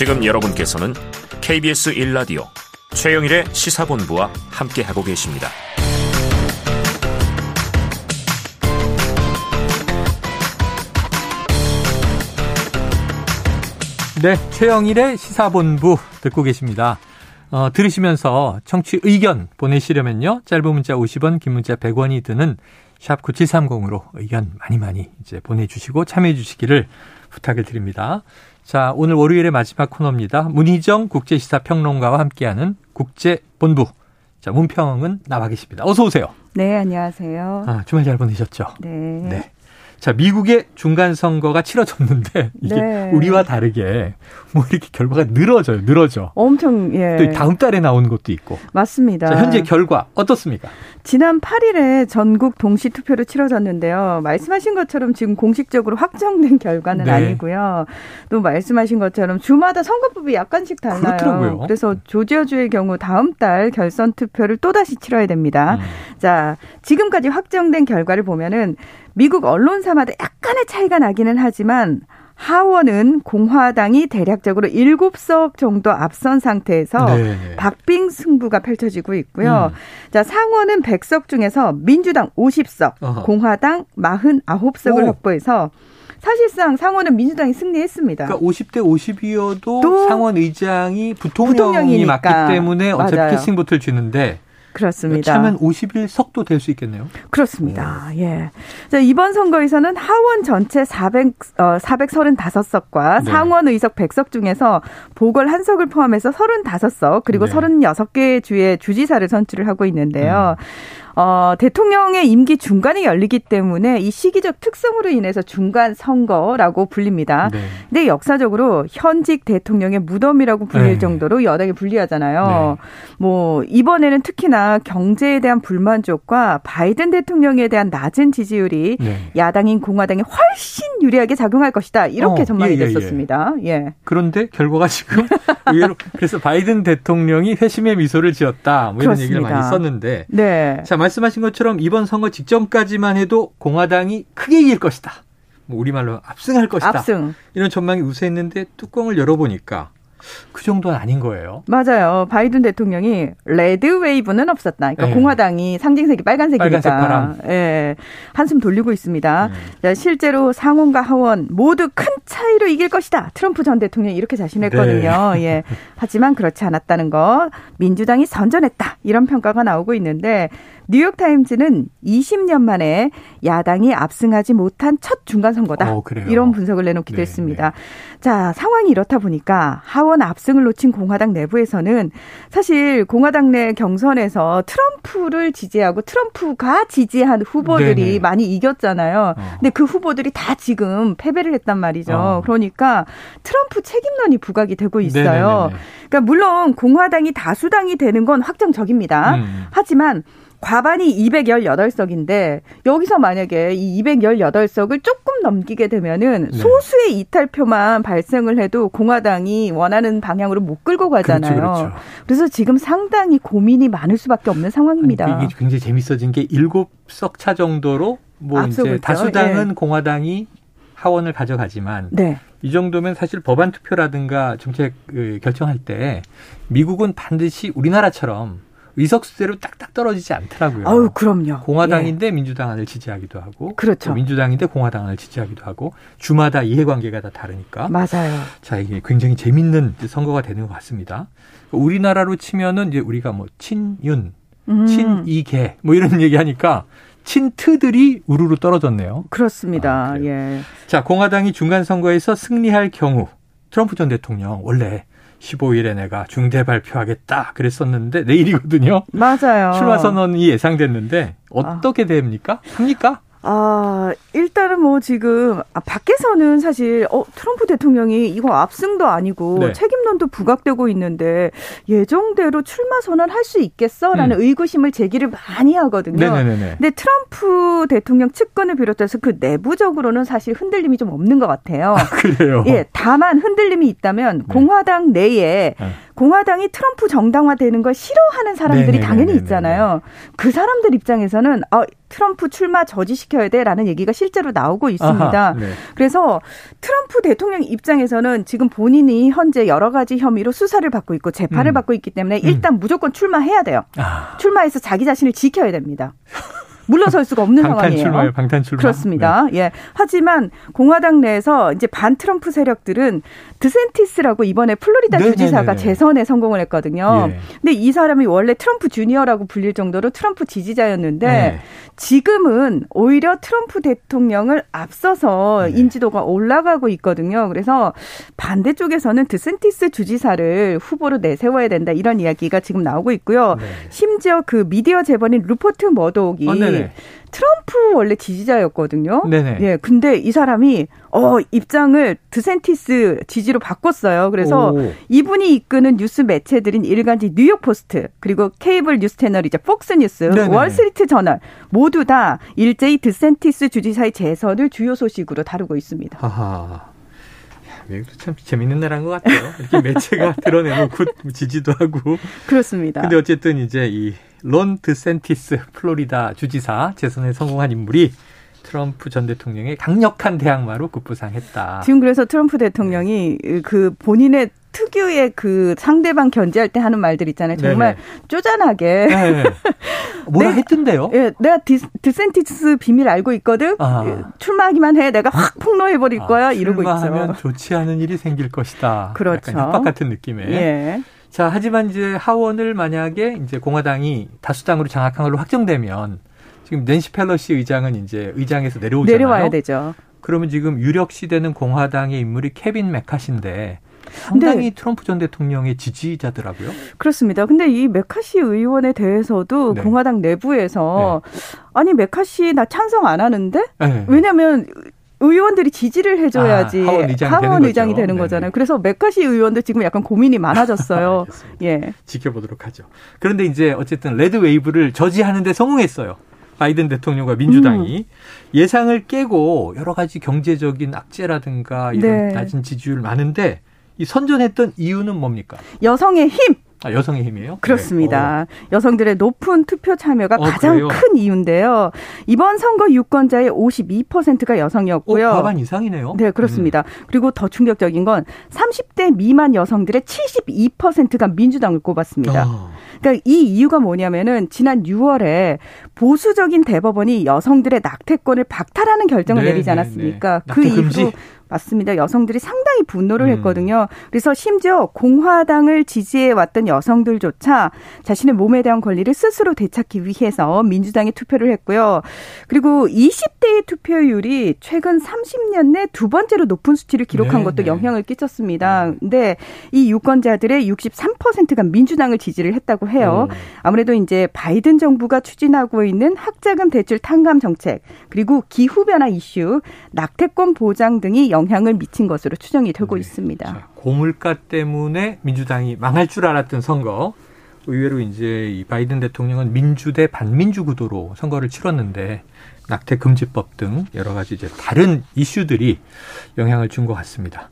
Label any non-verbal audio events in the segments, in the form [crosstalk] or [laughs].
지금 여러분께서는 KBS 1라디오 최영일의 시사본부와 함께하고 계십니다. 네, 최영일의 시사본부 듣고 계십니다. 어, 들으시면서 청취 의견 보내시려면요. 짧은 문자 50원, 긴 문자 100원이 드는 샵 9730으로 의견 많이 많이 이제 보내주시고 참여해 주시기를 부탁을 드립니다. 자, 오늘 월요일의 마지막 코너입니다. 문희정 국제시사 평론가와 함께하는 국제본부. 자, 문평은 나와 계십니다. 어서 오세요. 네, 안녕하세요. 아, 주말 잘 보내셨죠? 네. 네. 자, 미국의 중간 선거가 치러졌는데 [laughs] 이게 네. 우리와 다르게 뭐 이렇게 결과가 늘어져요. 늘어져. 엄청 예. 또 다음 달에 나오는 것도 있고. 맞습니다. 자, 현재 결과 어떻습니까? 지난 8일에 전국 동시 투표로 치러졌는데요. 말씀하신 것처럼 지금 공식적으로 확정된 결과는 네. 아니고요. 또 말씀하신 것처럼 주마다 선거법이 약간씩 달라요. 그렇더라고요. 그래서 조지아주의 경우 다음 달 결선 투표를 또 다시 치러야 됩니다. 음. 자, 지금까지 확정된 결과를 보면은 미국 언론사마다 약간의 차이가 나기는 하지만 하원은 공화당이 대략적으로 7석 정도 앞선 상태에서 네. 박빙 승부가 펼쳐지고 있고요. 음. 자, 상원은 100석 중에서 민주당 50석, 어허. 공화당 49석을 오. 확보해서 사실상 상원은 민주당이 승리했습니다. 그러니까 50대 50이어도 상원 의장이 부통령이 부통령이니까. 맞기 때문에 어차피 맞아요. 캐싱 보트를 쥐는데 그렇습니다. 차면 51석도 될 수 있겠네요. 그렇습니다. 오. 예. 자, 이번 선거에서는 하원 전체 400, 어, 435석과 네. 상원 의석 100석 중에서 보궐 한 석을 포함해서 35석, 그리고 네. 36개 주의 주지사를 선출을 하고 있는데요. 음. 어, 대통령의 임기 중간에 열리기 때문에 이 시기적 특성으로 인해서 중간 선거라고 불립니다. 네. 근데 역사적으로 현직 대통령의 무덤이라고 불릴 네. 정도로 여당이 불리하잖아요. 네. 뭐 이번에는 특히나 경제에 대한 불만족과 바이든 대통령에 대한 낮은 지지율이 네. 야당인 공화당이 훨씬 유리하게 작용할 것이다. 이렇게 어, 전망이 예, 예, 예. 됐었습니다. 예. 예. 그런데 결과가 지금 [laughs] 의외로 그래서 바이든 대통령이 회심의 미소를 지었다. 뭐 이런 그렇습니다. 얘기를 많이 썼는데. 네. 자, 말씀하신 것처럼 이번 선거 직전까지만 해도 공화당이 크게 이길 것이다. 뭐 우리말로 압승할 것이다. 압승. 이런 전망이 우세했는데 뚜껑을 열어보니까 그 정도는 아닌 거예요. 맞아요. 바이든 대통령이 레드 웨이브는 없었다. 그러니까 네. 공화당이 상징색이 빨간색이니까. 빨간색 바람. 예. 한숨 돌리고 있습니다. 네. 실제로 상원과 하원 모두 큰 차이로 이길 것이다. 트럼프 전 대통령이 이렇게 자신했거든요. 네. 예. 하지만 그렇지 않았다는 거. 민주당이 선전했다. 이런 평가가 나오고 있는데 뉴욕타임즈는 20년 만에 야당이 압승하지 못한 첫 중간선거다. 어, 이런 분석을 내놓기도 네, 했습니다. 네. 자, 상황이 이렇다 보니까 하원 압승을 놓친 공화당 내부에서는 사실 공화당 내 경선에서 트럼프를 지지하고 트럼프가 지지한 후보들이 네네. 네. 많이 이겼잖아요. 어. 근데 그 후보들이 다 지금 패배를 했단 말이죠. 어. 그러니까 트럼프 책임론이 부각이 되고 있어요. 네네네. 그러니까 물론 공화당이 다수당이 되는 건 확정적입니다. 음. 하지만 과반이 218석인데 여기서 만약에 이 218석을 조금 넘기게 되면은 네. 소수의 이탈표만 발생을 해도 공화당이 원하는 방향으로 못 끌고 가잖아요. 그렇죠, 그렇죠. 그래서 지금 상당히 고민이 많을 수밖에 없는 상황입니다. 아니, 이게 굉장히 재밌어진 게 7석 차 정도로 뭐 이제 다수당은 네. 공화당이 하원을 가져가지만 네. 이 정도면 사실 법안 투표라든가 정책 그 결정할 때 미국은 반드시 우리나라처럼 의석수대로 딱딱 떨어지지 않더라고요. 아유, 그럼요. 공화당인데 예. 민주당안을 지지하기도 하고, 그렇죠. 민주당인데 공화당안을 지지하기도 하고, 주마다 이해관계가 다 다르니까. 맞아요. 자, 이게 굉장히 재밌는 선거가 되는 것 같습니다. 우리나라로 치면은 이제 우리가 뭐 친윤, 음. 친이계 뭐 이런 [laughs] 얘기하니까 친트들이 우르르 떨어졌네요. 그렇습니다. 아, 예. 자, 공화당이 중간 선거에서 승리할 경우 트럼프 전 대통령 원래 15일에 내가 중대 발표하겠다 그랬었는데 내일이거든요. 맞아요. 출마 선언이 예상됐는데 어떻게 아. 됩니까? 합니까? 아, 일단은 뭐 지금 아, 밖에서는 사실 어 트럼프 대통령이 이거 압승도 아니고 네. 책임론도 부각되고 있는데 예정대로 출마 선언할 수 있겠어라는 음. 의구심을 제기를 많이 하거든요. 네네네. 근데 트럼프 대통령 측근을 비롯해서 그 내부적으로는 사실 흔들림이 좀 없는 것 같아요. 아, 그래요. 예, 다만 흔들림이 있다면 네. 공화당 내에 네. 공화당이 트럼프 정당화되는 걸 싫어하는 사람들이 네네네네네. 당연히 있잖아요. 그 사람들 입장에서는 어 트럼프 출마 저지시켜야 돼라는 얘기가 실제로 나오고 있습니다. 아하, 네. 그래서 트럼프 대통령 입장에서는 지금 본인이 현재 여러 가지 혐의로 수사를 받고 있고 재판을 음. 받고 있기 때문에 일단 음. 무조건 출마해야 돼요. 아. 출마해서 자기 자신을 지켜야 됩니다. [laughs] 물러설 수가 없는 방탄 상황이에요. 출마요, 방탄 출마. 그렇습니다. 네. 예. 하지만 공화당 내에서 이제 반 트럼프 세력들은 드센티스라고 이번에 플로리다 네네네네. 주지사가 재선에 성공을 했거든요. 예. 근데 이 사람이 원래 트럼프 주니어라고 불릴 정도로 트럼프 지지자였는데 네. 지금은 오히려 트럼프 대통령을 앞서서 네. 인지도가 올라가고 있거든요. 그래서 반대쪽에서는 디샌티스 주지사를 후보로 내세워야 된다 이런 이야기가 지금 나오고 있고요. 네. 심지어 그 미디어 재벌인 루퍼트 머독이 어, 트럼프 원래 지지자였거든요. 네네. 예, 근데 이 사람이 어 입장을 디샌티스 지지로 바꿨어요. 그래서 오. 이분이 이끄는 뉴스 매체들인 일간지 뉴욕 포스트 그리고 케이블 뉴스 채널이죠 폭스 뉴스, 월스트리트 저널 모두 다 일제히 드센티스 주지사의 재선을 주요 소식으로 다루고 있습니다. 하하. 미국도 참 재밌는 나라인 것 같아요. 이렇게 매체가 [laughs] 드러내놓고 지지도 하고. 그렇습니다. 근데 어쨌든 이제 이 론 드센티스 플로리다 주지사 재선에 성공한 인물이 트럼프 전 대통령의 강력한 대항마로 급부상했다. 지금 그래서 트럼프 대통령이 네. 그 본인의 특유의 그 상대방 견제할 때 하는 말들 있잖아요. 정말 네네. 쪼잔하게. 네. [laughs] 뭐라 내, 했던데요? 예, 내가 디, 디샌티스 비밀 알고 있거든. 아. 예, 출마하기만 해. 내가 확 폭로해 버릴 아, 거야. 이러고 있죠. 출마하면 좋지 않은 일이 생길 것이다. 그렇죠. 약간 협박 같은 느낌의. 예. 자, 하지만 이제 하원을 만약에 이제 공화당이 다수당으로 장악한 걸로 확정되면 지금 낸시 펠로시 의장은 이제 의장에서 내려오잖아요. 내려와야 되죠. 그러면 지금 유력시되는 공화당의 인물이 케빈 매카시인데 상당히 네. 트럼프 전 대통령의 지지자더라고요. 그렇습니다. 근데 이 매카시 의원에 대해서도 네. 공화당 내부에서 네. 아니 매카시 나 찬성 안 하는데 네. 왜냐하면 의원들이 지지를 해줘야지 아, 하원, 의장이, 하원 되는, 의장이 되는 거잖아요. 그래서 매카시 의원도 지금 약간 고민이 많아졌어요. [laughs] 예. 지켜보도록 하죠. 그런데 이제 어쨌든 red wave를 저지하는데 성공했어요. 바이든 대통령과 민주당이 음. 예상을 깨고 여러 가지 경제적인 악재라든가 이런 네. 낮은 지지율 많은데 이 선전했던 이유는 뭡니까? 여성의 힘. 아, 여성의 힘이에요? 그렇습니다. 네. 어. 여성들의 높은 투표 참여가 어, 가장 그래요? 큰 이유인데요. 이번 선거 유권자의 52%가 여성이었고요. 어, 과반 이상이네요. 네, 그렇습니다. 음. 그리고 더 충격적인 건 30대 미만 여성들의 72%가 민주당을 꼽았습니다. 어. 그러니까 이 이유가 뭐냐면은 지난 6월에 보수적인 대법원이 여성들의 낙태권을 박탈하는 결정을 네, 내리지 네, 않았습니까? 네, 네. 그 이후로 맞습니다. 여성들이 상당히 분노를 음. 했거든요. 그래서 심지어 공화당을 지지해 왔던 여성들조차 자신의 몸에 대한 권리를 스스로 되찾기 위해서 민주당에 투표를 했고요. 그리고 20대의 투표율이 최근 30년 내 두 번째로 높은 수치를 기록한 네, 것도 네. 영향을 끼쳤습니다. 네. 근데 이 유권자들의 63%가 민주당을 지지를 했다고 해요. 음. 아무래도 이제 바이든 정부가 추진하고 있는 학자금 대출 탕감 정책 그리고 기후 변화 이슈, 낙태권 보장 등이 영향을 미친 것으로 추정이 되고 네. 있습니다. 자, 고물가 때문에 민주당이 망할 줄 알았던 선거. 의외로 이제 이 바이든 대통령은 민주 대 반민주 구도로 선거를 치렀는데 낙태 금지법 등 여러 가지 이제 다른 이슈들이 영향을 준 것 같습니다.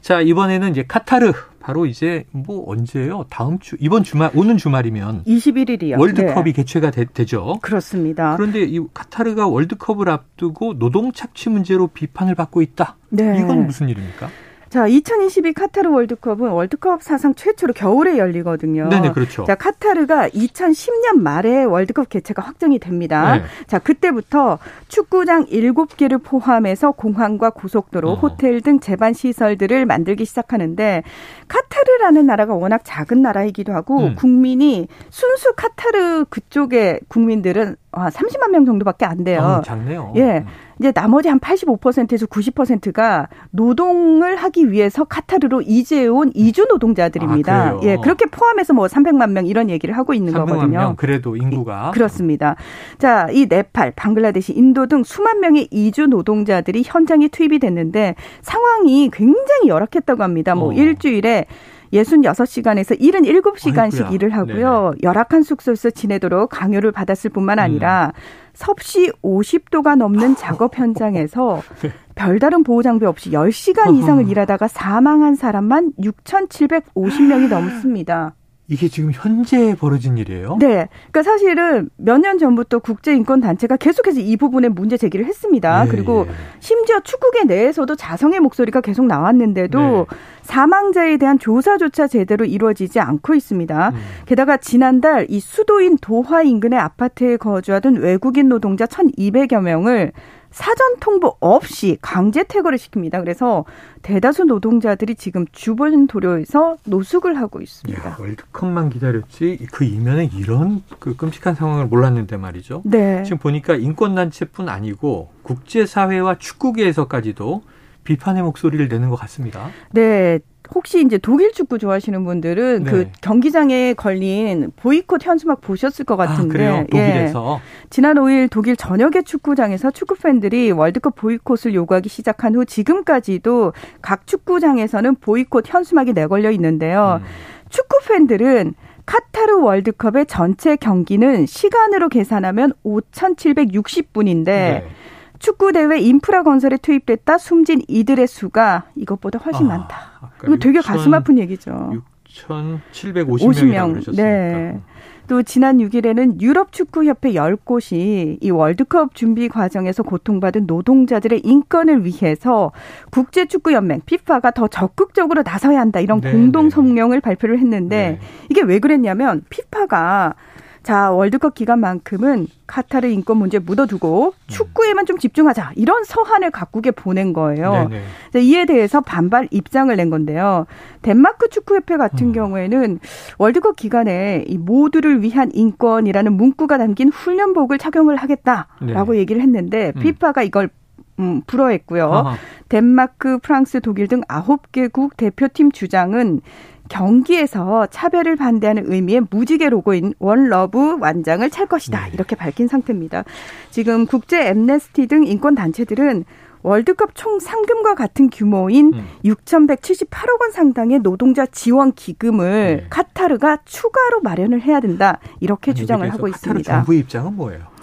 자, 이번에는 이제 카타르 바로 이제 뭐 언제예요? 다음 주 이번 주말 오는 주말이면 21일이요. 월드컵이 네. 개최가 되, 죠 그렇습니다. 그런데 이 카타르가 월드컵을 앞두고 노동 착취 문제로 비판을 받고 있다. 네. 이건 무슨 일입니까? 자, 2022 카타르 월드컵은 월드컵 사상 최초로 겨울에 열리거든요. 네네, 그렇죠. 자, 카타르가 2010년 말에 월드컵 개최가 확정이 됩니다. 네. 자, 그때부터 축구장 7개를 포함해서 공항과 고속도로, 어. 호텔 등 제반 시설들을 만들기 시작하는데 카타르라는 나라가 워낙 작은 나라이기도 하고 음. 국민이 순수 카타르 그쪽의 국민들은 아, 30만 명 정도밖에 안 돼요. 어, 작네요. 예. 음. 이제 나머지 한 85%에서 90%가 노동을 하기 위해서 카타르로 이주해온 이주 노동자들입니다. 아, 예, 그렇게 포함해서 뭐 300만 명 이런 얘기를 하고 있는 300만 거거든요. 명 그래도 인구가 그렇습니다. 자, 이 네팔, 방글라데시, 인도 등 수만 명의 이주 노동자들이 현장에 투입이 됐는데 상황이 굉장히 열악했다고 합니다. 뭐 어. 일주일에 66 시간에서 77 시간씩 아이고야. 일을 하고요. 네 열악한 숙소에서 지내도록 강요를 받았을 뿐만 아니라 음. 섭씨 50도가 넘는 작업 현장에서 [laughs] 네. 별다른 보호 장비 없이 10시간 이상을 일하다가 사망한 사람만 6,750명이 넘습니다. 이게 지금 현재 벌어진 일이에요? 네. 그러니까 사실은 몇 년 전부터 국제인권단체가 계속해서 이 부분에 문제 제기를 했습니다. 예, 그리고 예. 심지어 축구계 내에서도 자성의 목소리가 계속 나왔는데도 네. 사망자에 대한 조사조차 제대로 이루어지지 않고 있습니다. 음. 게다가 지난달 이 수도인 도하 인근의 아파트에 거주하던 외국인 노동자 1,200여 명을 사전 통보 없이 강제 퇴거를 시킵니다. 그래서 대다수 노동자들이 지금 주변 도로에서 노숙을 하고 있습니다. 야, 월드컵만 기다렸지 그 이면에 이런 그 끔찍한 상황을 몰랐는데 말이죠. 네. 지금 보니까 인권 단체뿐 아니고 국제 사회와 축구계에서까지도 비판의 목소리를 내는 것 같습니다. 네. 혹시 이제 독일 축구 좋아하시는 분들은 네. 그 경기장에 걸린 보이콧 현수막 보셨을 것 아, 같은데. 아, 독일에서. 예. 지난 5일 독일 전역의 축구장에서 축구 팬들이 월드컵 보이콧을 요구하기 시작한 후 지금까지도 각 축구장에서는 보이콧 현수막이 내걸려 있는데요. 음. 축구 팬들은 카타르 월드컵의 전체 경기는 시간으로 계산하면 5,760분인데 네. 축구 대회 인프라 건설에 투입됐다 숨진 이들의 수가 이것보다 훨씬 아, 많다. 이거 되게 6, 가슴 아픈 얘기죠. 6,750명. 네. 또 지난 6일에는 유럽 축구 협회 10곳이 이 월드컵 준비 과정에서 고통받은 노동자들의 인권을 위해서 국제 축구 연맹 피파가 더 적극적으로 나서야 한다 이런 네, 공동 네. 성명을 발표를 했는데 네. 이게 왜 그랬냐면 피파가 자, 월드컵 기간만큼은 카타르 인권 문제 묻어두고 축구에만 좀 집중하자. 이런 서한을 각국에 보낸 거예요. 네네. 이에 대해서 반발 입장을 낸 건데요. 덴마크 축구협회 같은 음. 경우에는 월드컵 기간에 이 모두를 위한 인권이라는 문구가 담긴 훈련복을 착용을 하겠다라고 네. 얘기를 했는데 음. 피파가 이걸 음, 불허했고요. 아하. 덴마크, 프랑스, 독일 등 아홉 개국 대표팀 주장은 경기에서 차별을 반대하는 의미의 무지개 로고인 One Love 완장을 찰 것이다. 네. 이렇게 밝힌 상태입니다. 지금 국제 앰네스티 등 인권 단체들은 월드컵 총 상금과 같은 규모인 음. 6,178억 원 상당의 노동자 지원 기금을 네. 카타르가 추가로 마련을 해야 된다. 이렇게 아니, 주장을 하고 있습니다. 카타르 정부 입장은 뭐예요?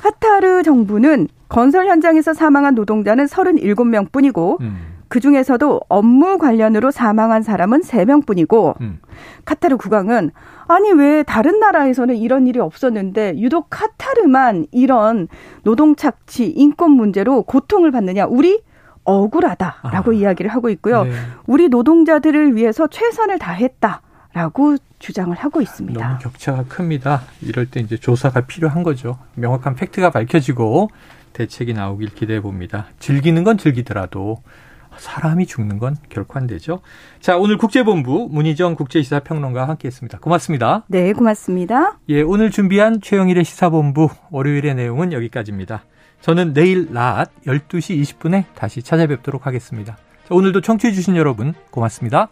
카타르 정부는 건설 현장에서 사망한 노동자는 37명 뿐이고 음. 그 중에서도 업무 관련으로 사망한 사람은 3명 뿐이고 음. 카타르 국왕은 아니 왜 다른 나라에서는 이런 일이 없었는데 유독 카타르만 이런 노동 착취 인권 문제로 고통을 받느냐 우리 억울하다라고 아. 이야기를 하고 있고요. 네. 우리 노동자들을 위해서 최선을 다했다. 라고 주장을 하고 있습니다. 너무 격차가 큽니다. 이럴 때 이제 조사가 필요한 거죠. 명확한 팩트가 밝혀지고 대책이 나오길 기대해 봅니다. 즐기는 건 즐기더라도 사람이 죽는 건 결코 안 되죠. 자, 오늘 국제본부 문희정 국제시사평론가와 함께했습니다. 고맙습니다. 네, 고맙습니다. 예, 오늘 준비한 최영일의 시사본부 월요일의 내용은 여기까지입니다. 저는 내일 낮 12시 20분에 다시 찾아뵙도록 하겠습니다. 자, 오늘도 청취해주신 여러분 고맙습니다.